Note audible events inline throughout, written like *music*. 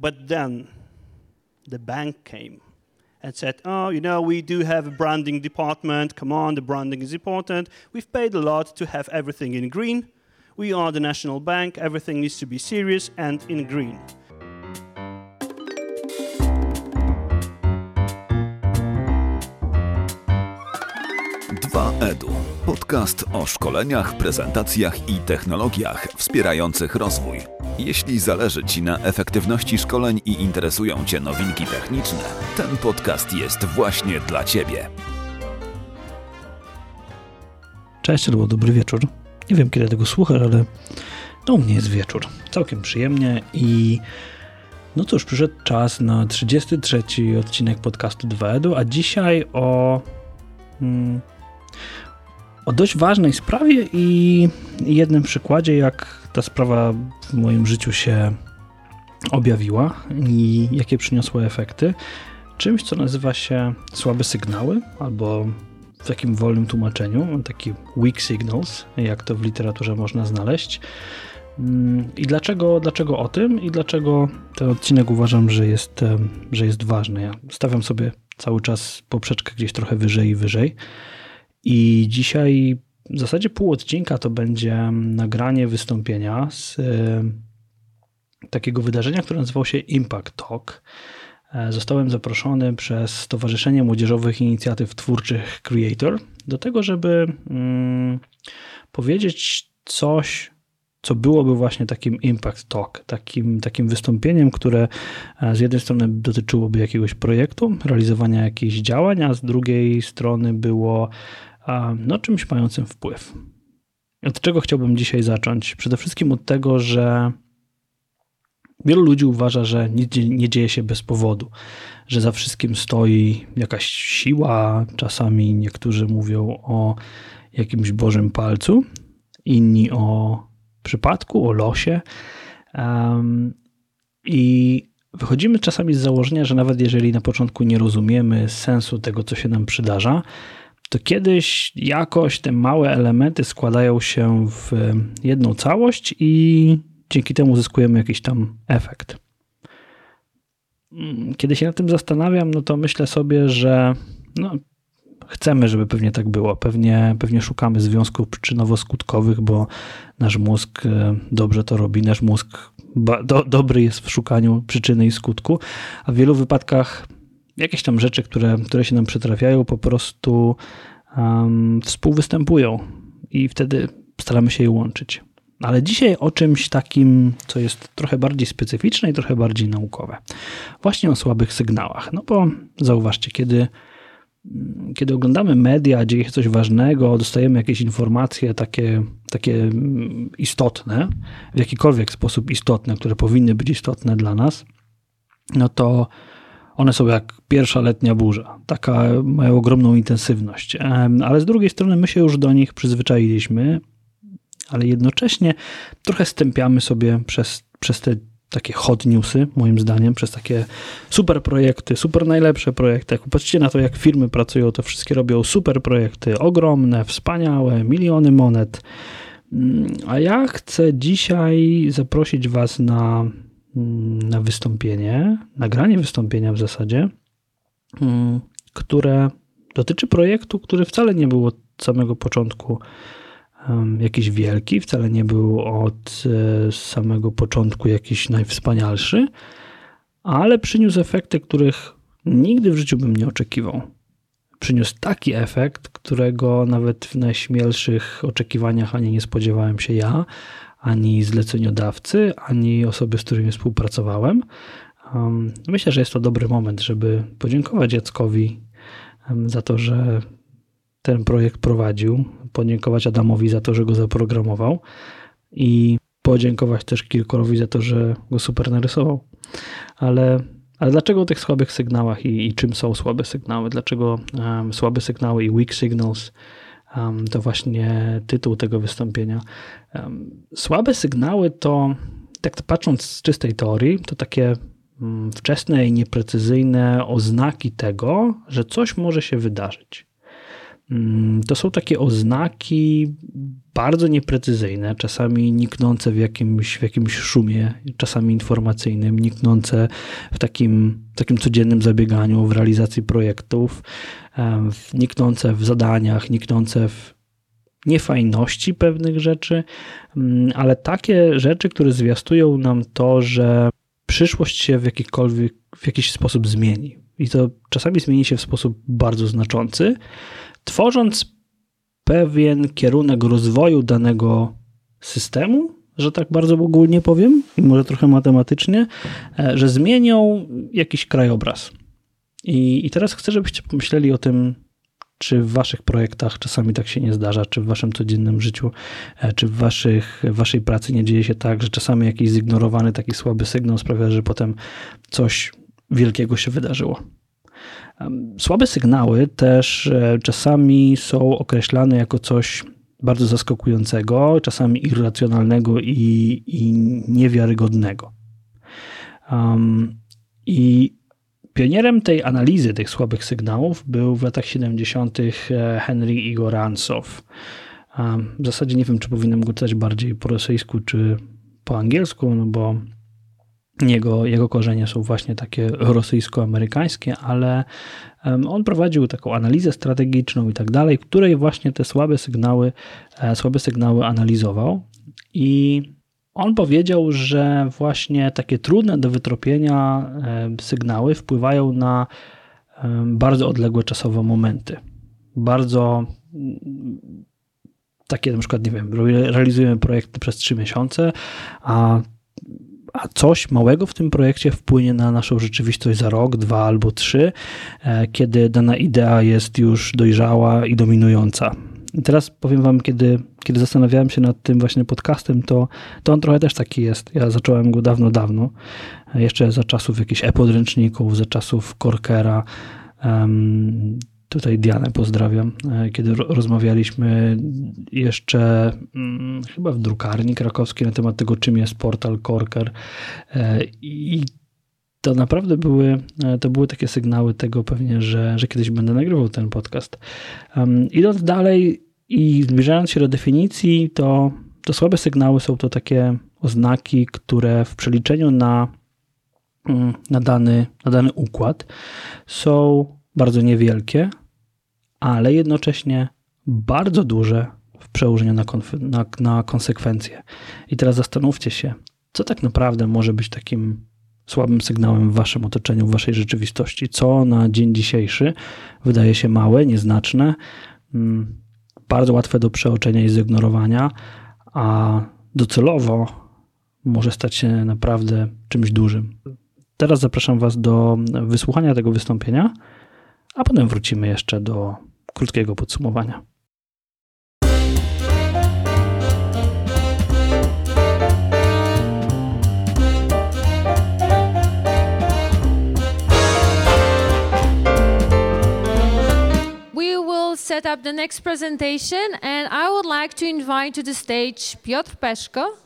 But then the bank came and said, Oh, you know, we do have a branding department. Come on, the branding is important. We've paid a lot to have everything in green. We are the national bank. Everything needs to be serious and in green. Podcast o szkoleniach, prezentacjach i technologiach wspierających rozwój. Jeśli zależy Ci na efektywności szkoleń i interesują Cię nowinki techniczne, ten podcast jest właśnie dla Ciebie. Cześć albo dobry wieczór. Nie wiem kiedy tego słuchasz, ale no u mnie jest wieczór. Całkiem przyjemnie i no cóż, przyszedł czas na 33 odcinek podcastu 2EDU, a dzisiaj o mm, o dość ważnej sprawie i jednym przykładzie, jak ta sprawa w moim życiu się objawiła i jakie przyniosła efekty. Czymś, co nazywa się słabe sygnały, albo w takim wolnym tłumaczeniu, taki weak signals, jak to w literaturze można znaleźć. I dlaczego, dlaczego o tym i dlaczego ten odcinek uważam, że jest, że jest ważny? Ja stawiam sobie cały czas poprzeczkę gdzieś trochę wyżej i wyżej. I dzisiaj w zasadzie pół odcinka to będzie nagranie wystąpienia z e, takiego wydarzenia, które nazywało się Impact Talk. E, zostałem zaproszony przez Stowarzyszenie Młodzieżowych Inicjatyw Twórczych Creator do tego, żeby mm, powiedzieć coś, co byłoby właśnie takim impact talk, takim, takim wystąpieniem, które e, z jednej strony dotyczyłoby jakiegoś projektu, realizowania jakichś działań, a z drugiej strony było no, czymś mającym wpływ. Od czego chciałbym dzisiaj zacząć? Przede wszystkim od tego, że wielu ludzi uważa, że nic nie dzieje się bez powodu, że za wszystkim stoi jakaś siła. Czasami niektórzy mówią o jakimś Bożym palcu, inni o przypadku, o losie. Um, I wychodzimy czasami z założenia, że nawet jeżeli na początku nie rozumiemy sensu tego, co się nam przydarza, to kiedyś jakoś te małe elementy składają się w jedną całość i dzięki temu uzyskujemy jakiś tam efekt. Mm, kiedy się nad tym zastanawiam, no to myślę sobie, że no, chcemy, żeby pewnie tak było. Pewnie, pewnie szukamy związków przyczynowo-skutkowych, bo nasz mózg e, dobrze to robi. Nasz mózg do, dobry jest w szukaniu przyczyny i skutku, a w wielu wypadkach jakieś tam rzeczy, które, które się nam przytrafiają, po prostu um, współwystępują i wtedy staramy się je łączyć. Ale dzisiaj o czymś takim, co jest trochę bardziej specyficzne i trochę bardziej naukowe. Właśnie o słabych sygnałach. No bo zauważcie, kiedy, kiedy oglądamy media, dzieje się coś ważnego, dostajemy jakieś informacje takie, takie istotne, w jakikolwiek sposób istotne, które powinny być istotne dla nas, no to one są jak pierwsza letnia burza. Taka mają ogromną intensywność. Ale z drugiej strony my się już do nich przyzwyczailiśmy, ale jednocześnie trochę stępiamy sobie przez, przez te takie hot newsy, moim zdaniem, przez takie super projekty, super najlepsze projekty. Jak popatrzcie na to, jak firmy pracują, to wszystkie robią super projekty, ogromne, wspaniałe, miliony monet. Mm, a ja chcę dzisiaj zaprosić Was na na wystąpienie, nagranie wystąpienia w zasadzie, mm, które dotyczy projektu, który wcale nie był od samego początku jakiś wielki, wcale nie był od e, samego początku jakiś najwspanialszy, ale przyniósł efekty, których nigdy w życiu bym nie oczekiwał. Przyniósł taki efekt, którego nawet w najśmielszych oczekiwaniach ani nie spodziewałem się ja, ani zleceniodawcy, ani osoby, z którymi współpracowałem. Um, myślę, że jest to dobry moment, żeby podziękować Jackowi za to, że ten projekt prowadził, podziękować Adamowi za to, że go zaprogramował i podziękować też Kirkorowi za to, że go super narysował. Ale, ale dlaczego o tych słabych sygnałach i, i czym są słabe sygnały? Dlaczego um, słabe sygnały i weak signals to właśnie tytuł tego wystąpienia. Słabe sygnały to, tak patrząc z czystej teorii, to takie mm, wczesne i nieprecyzyjne oznaki tego, że coś może się wydarzyć. Mm, to są takie oznaki bardzo nieprecyzyjne, czasami niknące w jakimś, w jakimś szumie, czasami informacyjnym, niknące w takim, takim codziennym zabieganiu, w realizacji projektów, niknące w zadaniach, niknące w niefajności pewnych rzeczy, mm, ale takie rzeczy, które zwiastują nam to, że przyszłość się w jakikolwiek, w jakiś sposób zmieni. I to czasami zmieni się w sposób bardzo znaczący, tworząc pewien kierunek rozwoju danego systemu, że tak bardzo ogólnie powiem, i może trochę matematycznie, e, że zmienią jakiś krajobraz. I, I teraz chcę, żebyście pomyśleli o tym, czy w waszych projektach czasami tak się nie zdarza, czy w waszym codziennym życiu, e, czy w waszych, waszej pracy nie dzieje się tak, że czasami jakiś zignorowany taki słaby sygnał sprawia, że potem coś wielkiego się wydarzyło. Słabe sygnały też e, czasami są określane jako coś bardzo zaskakującego, czasami irracjonalnego i, i niewiarygodnego. Um, I pionierem tej analizy tych słabych sygnałów był w latach 70. E, Henry Igor Ansow. Um, w zasadzie nie wiem, czy powinienem go czytać bardziej po rosyjsku czy po angielsku, no bo jego, jego korzenie są właśnie takie rosyjsko-amerykańskie, ale on prowadził taką analizę strategiczną i tak dalej, w której właśnie te słabe sygnały, e, słabe sygnały analizował i on powiedział, że właśnie takie trudne do wytropienia sygnały wpływają na bardzo odległe czasowo momenty. Bardzo takie na przykład, nie wiem, realizujemy projekt przez trzy miesiące, a a coś małego w tym projekcie wpłynie na naszą rzeczywistość za rok, dwa albo trzy, e, kiedy dana idea jest już dojrzała i dominująca. I teraz powiem wam, kiedy, kiedy zastanawiałem się nad tym właśnie podcastem, to, to on trochę też taki jest. Ja zacząłem go dawno, dawno, e, jeszcze za czasów jakichś e-podręczników, za czasów Corkera, um, Tutaj Dianę pozdrawiam, e, kiedy rozmawialiśmy jeszcze hmm, chyba w drukarni krakowskiej na temat tego, czym jest portal Corker. E, I to naprawdę były, e, to były takie sygnały tego pewnie, że, że kiedyś będę nagrywał ten podcast. Idąc dalej i zbliżając się do definicji, to, to słabe sygnały są to takie oznaki, które w przeliczeniu na, mm, na, dany, na dany układ są bardzo niewielkie, ale jednocześnie bardzo duże w przełożeniu na, na, na konsekwencje. I teraz zastanówcie się, co tak naprawdę może być takim słabym sygnałem w waszym otoczeniu, w waszej rzeczywistości, co na dzień dzisiejszy wydaje się małe, nieznaczne, mm, bardzo łatwe do przeoczenia i zignorowania, a docelowo może stać się naprawdę czymś dużym. Teraz zapraszam Was do wysłuchania tego wystąpienia, a potem wrócimy jeszcze do krótkiego podsumowania. set up the next presentation and I would like to invite to the stage Piotr Peszko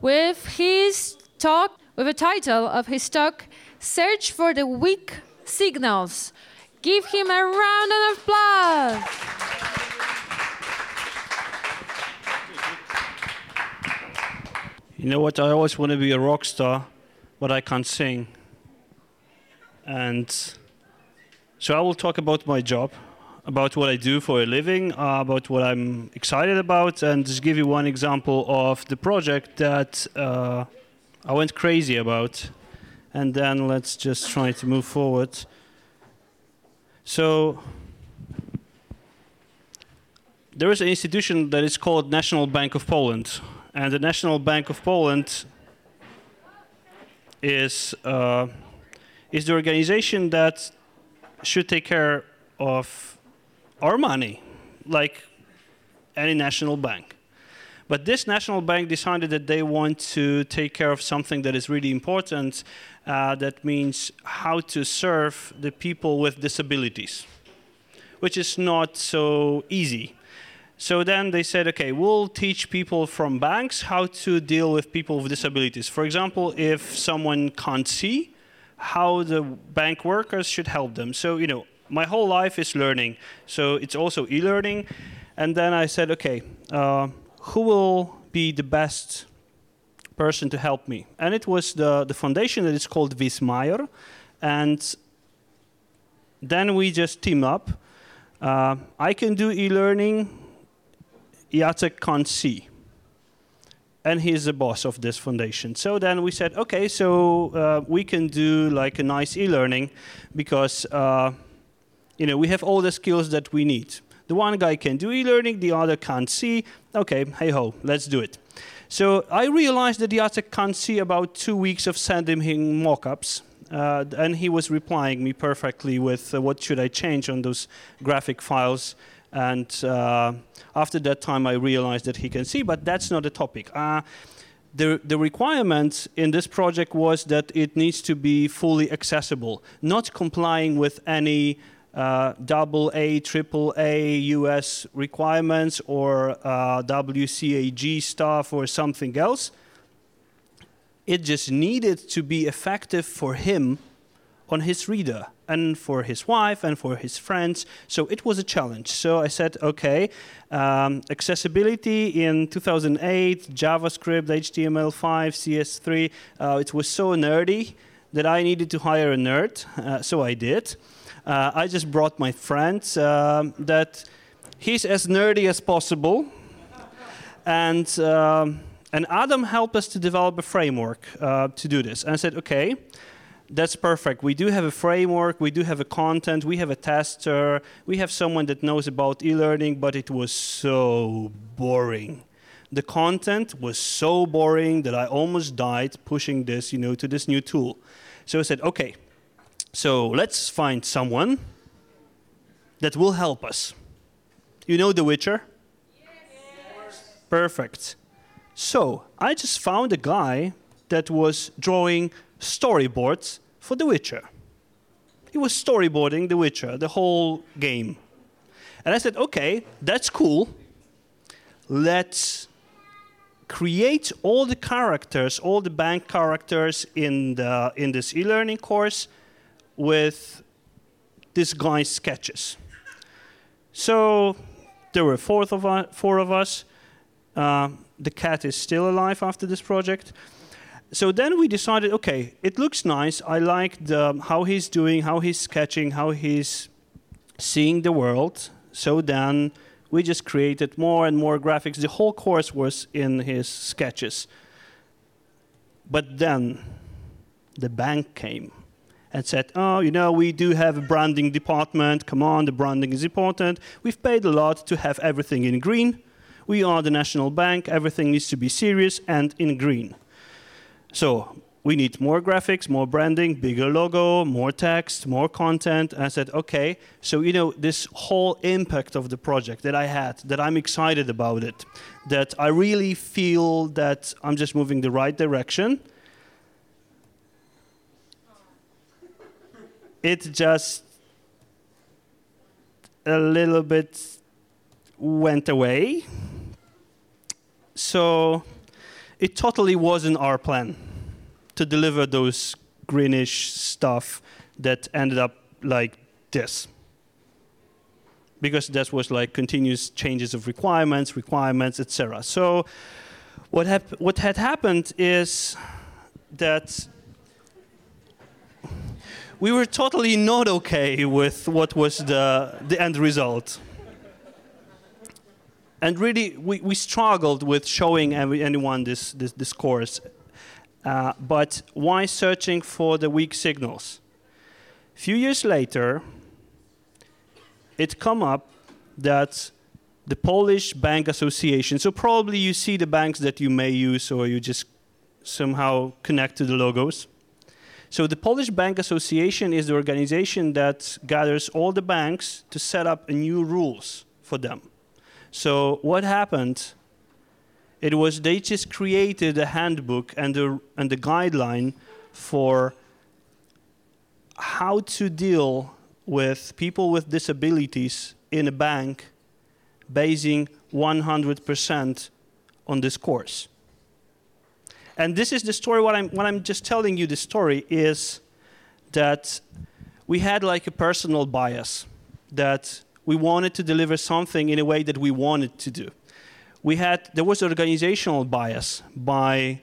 with his talk, with a title of his talk, Search for the Weak Signals. Give him a round of applause. You know what? I always want to be a rock star, but I can't sing. And so I will talk about my job, about what I do for a living, uh, about what I'm excited about, and just give you one example of the project that uh, I went crazy about. And then let's just try to move forward. So there is an institution that is called National Bank of Poland, and the National Bank of Poland is uh, is the organization that should take care of our money, like any national bank. But this national bank decided that they want to take care of something that is really important. Uh, that means how to serve the people with disabilities, which is not so easy. So then they said, okay, we'll teach people from banks how to deal with people with disabilities. For example, if someone can't see, how the bank workers should help them. So, you know, my whole life is learning, so it's also e-learning. And then I said, okay, uh, who will be the best person to help me? And it was the, the foundation that is called Wismeier. And then we just team up. Uh, I can do e-learning, Jacek can't see. And he's the boss of this foundation. So then we said, okay, so uh, we can do like a nice e-learning because uh, you know we have all the skills that we need. The one guy can do e-learning, the other can't see. Okay, hey ho, let's do it. So I realized that Jacek can't see about two weeks of sending him mock-ups. Uh, and he was replying me perfectly with uh, what should I change on those graphic files. And uh, after that time, I realized that he can see, but that's not the topic. Uh, the, the requirement in this project was that it needs to be fully accessible, not complying with any double A, triple A US requirements or uh, WCAG stuff or something else. It just needed to be effective for him on his reader and for his wife and for his friends. So it was a challenge. So I said, okay, um, accessibility in 2008, JavaScript, HTML5, CS3, uh, it was so nerdy that I needed to hire a nerd. Uh, so I did. Uh, I just brought my friends um, that he's as nerdy as possible. And, um, and Adam helped us to develop a framework uh, to do this. And I said, okay, that's perfect. We do have a framework, we do have a content, we have a tester, we have someone that knows about e-learning, but it was so boring. The content was so boring that I almost died pushing this, you know, to this new tool. So I said, okay, so let's find someone that will help us. You know The Witcher? Yes. Perfect. So I just found a guy that was drawing storyboards for The Witcher. He was storyboarding The Witcher, the whole game. And I said, okay, that's cool. Let's create all the characters, all the bank characters in, the, in this e-learning course with this guy's sketches. So there were four of, us, four of us. Uh, the cat is still alive after this project. So then we decided, okay, it looks nice. I like the, how he's doing, how he's sketching, how he's seeing the world. So then we just created more and more graphics. The whole course was in his sketches. But then the bank came and said, oh, you know, we do have a branding department. Come on, the branding is important. We've paid a lot to have everything in green. We are the national bank. Everything needs to be serious and in green. So we need more graphics, more branding, bigger logo, more text, more content. And I said, okay, so you know, this whole impact of the project that I had, that I'm excited about it, that I really feel that I'm just moving the right direction it just a little bit went away. So it totally wasn't our plan to deliver those greenish stuff that ended up like this. Because that was like continuous changes of requirements, requirements, etc. So what, hap- what had happened is that we were totally not okay with what was the, the end result. And really, we, we struggled with showing every, anyone this, this, this course. Uh, but why searching for the weak signals? A few years later, it come up that the Polish Bank Association, so probably you see the banks that you may use or you just somehow connect to the logos so the Polish Bank Association is the organization that gathers all the banks to set up new rules for them. So what happened? It was they just created a handbook and the, and the guideline for how to deal with people with disabilities in a bank basing 100% on this course. And this is the story, what I'm, what I'm just telling you the story is that we had like a personal bias that we wanted to deliver something in a way that we wanted to do. We had there was organizational bias by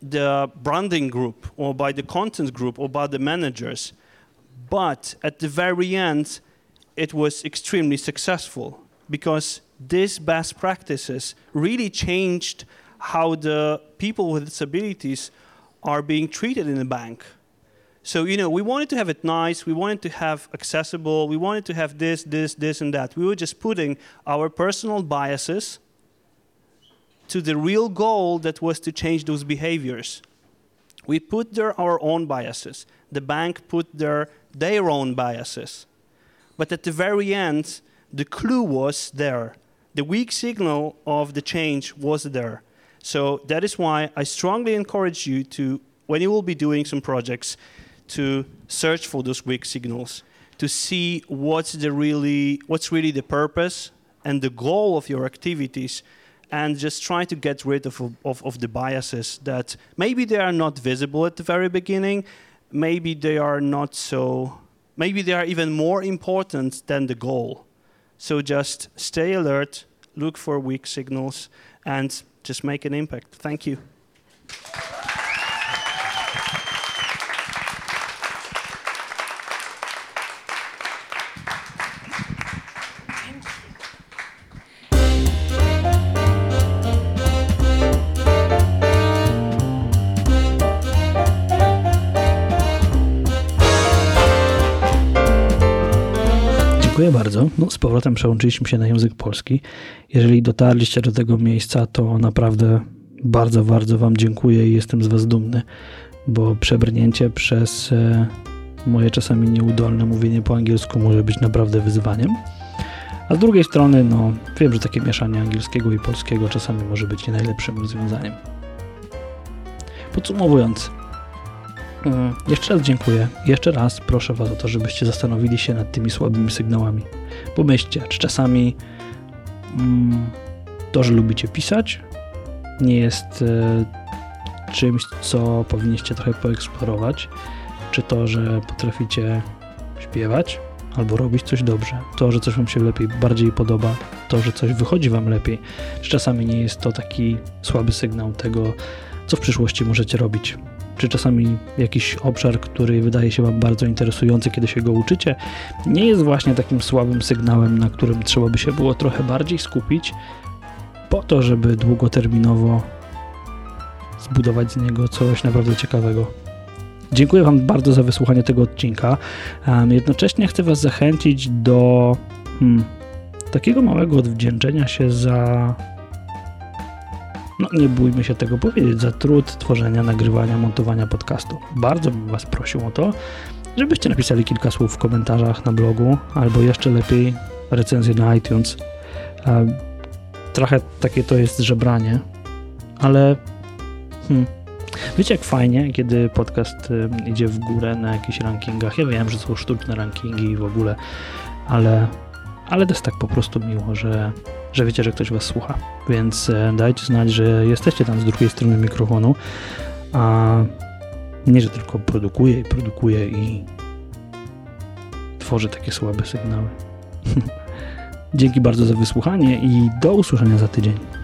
the branding group or by the content group or by the managers. But at the very end, it was extremely successful because these best practices really changed how the people with disabilities are being treated in the bank. So, you know, we wanted to have it nice, we wanted to have accessible, we wanted to have this, this, this, and that. We were just putting our personal biases to the real goal that was to change those behaviors. We put there our own biases. The bank put their, their own biases. But at the very end, the clue was there. The weak signal of the change was there. So that is why I strongly encourage you to, when you will be doing some projects, to search for those weak signals, to see what's the really, what's really the purpose and the goal of your activities, and just try to get rid of, of, of the biases that maybe they are not visible at the very beginning, maybe they are not so, maybe they are even more important than the goal. So just stay alert, look for weak signals, and just make an impact. Thank you. Bardzo. No, z powrotem przełączyliśmy się na język polski. Jeżeli dotarliście do tego miejsca, to naprawdę bardzo, bardzo Wam dziękuję i jestem z Was dumny, bo przebrnięcie przez e, moje czasami nieudolne mówienie po angielsku może być naprawdę wyzwaniem. A z drugiej strony, no, wiem, że takie mieszanie angielskiego i polskiego czasami może być nie najlepszym rozwiązaniem. Podsumowując, Mm, jeszcze raz dziękuję. Jeszcze raz proszę Was o to, żebyście zastanowili się nad tymi słabymi sygnałami. Pomyślcie, czy czasami mm, to, że lubicie pisać, nie jest e, czymś, co powinniście trochę poeksplorować, czy to, że potraficie śpiewać albo robić coś dobrze, to, że coś Wam się lepiej, bardziej podoba, to, że coś wychodzi Wam lepiej, czy czasami nie jest to taki słaby sygnał tego, co w przyszłości możecie robić czy czasami jakiś obszar, który wydaje się Wam bardzo interesujący, kiedy się go uczycie, nie jest właśnie takim słabym sygnałem, na którym trzeba by się było trochę bardziej skupić, po to, żeby długoterminowo zbudować z niego coś naprawdę ciekawego. Dziękuję Wam bardzo za wysłuchanie tego odcinka. Jednocześnie chcę Was zachęcić do hmm, takiego małego odwdzięczenia się za no nie bójmy się tego powiedzieć, za trud tworzenia, nagrywania, montowania podcastu. Bardzo bym Was prosił o to, żebyście napisali kilka słów w komentarzach na blogu, albo jeszcze lepiej recenzję na iTunes. Trochę takie to jest żebranie, ale hmm, wiecie jak fajnie, kiedy podcast idzie w górę na jakichś rankingach. Ja wiem, że są sztuczne rankingi w ogóle, ale, ale to jest tak po prostu miło, że że wiecie, że ktoś was słucha. Więc e, dajcie znać, że jesteście tam z drugiej strony mikrofonu, a nie, że tylko produkuje i produkuje i tworzy takie słabe sygnały. *laughs* Dzięki bardzo za wysłuchanie i do usłyszenia za tydzień.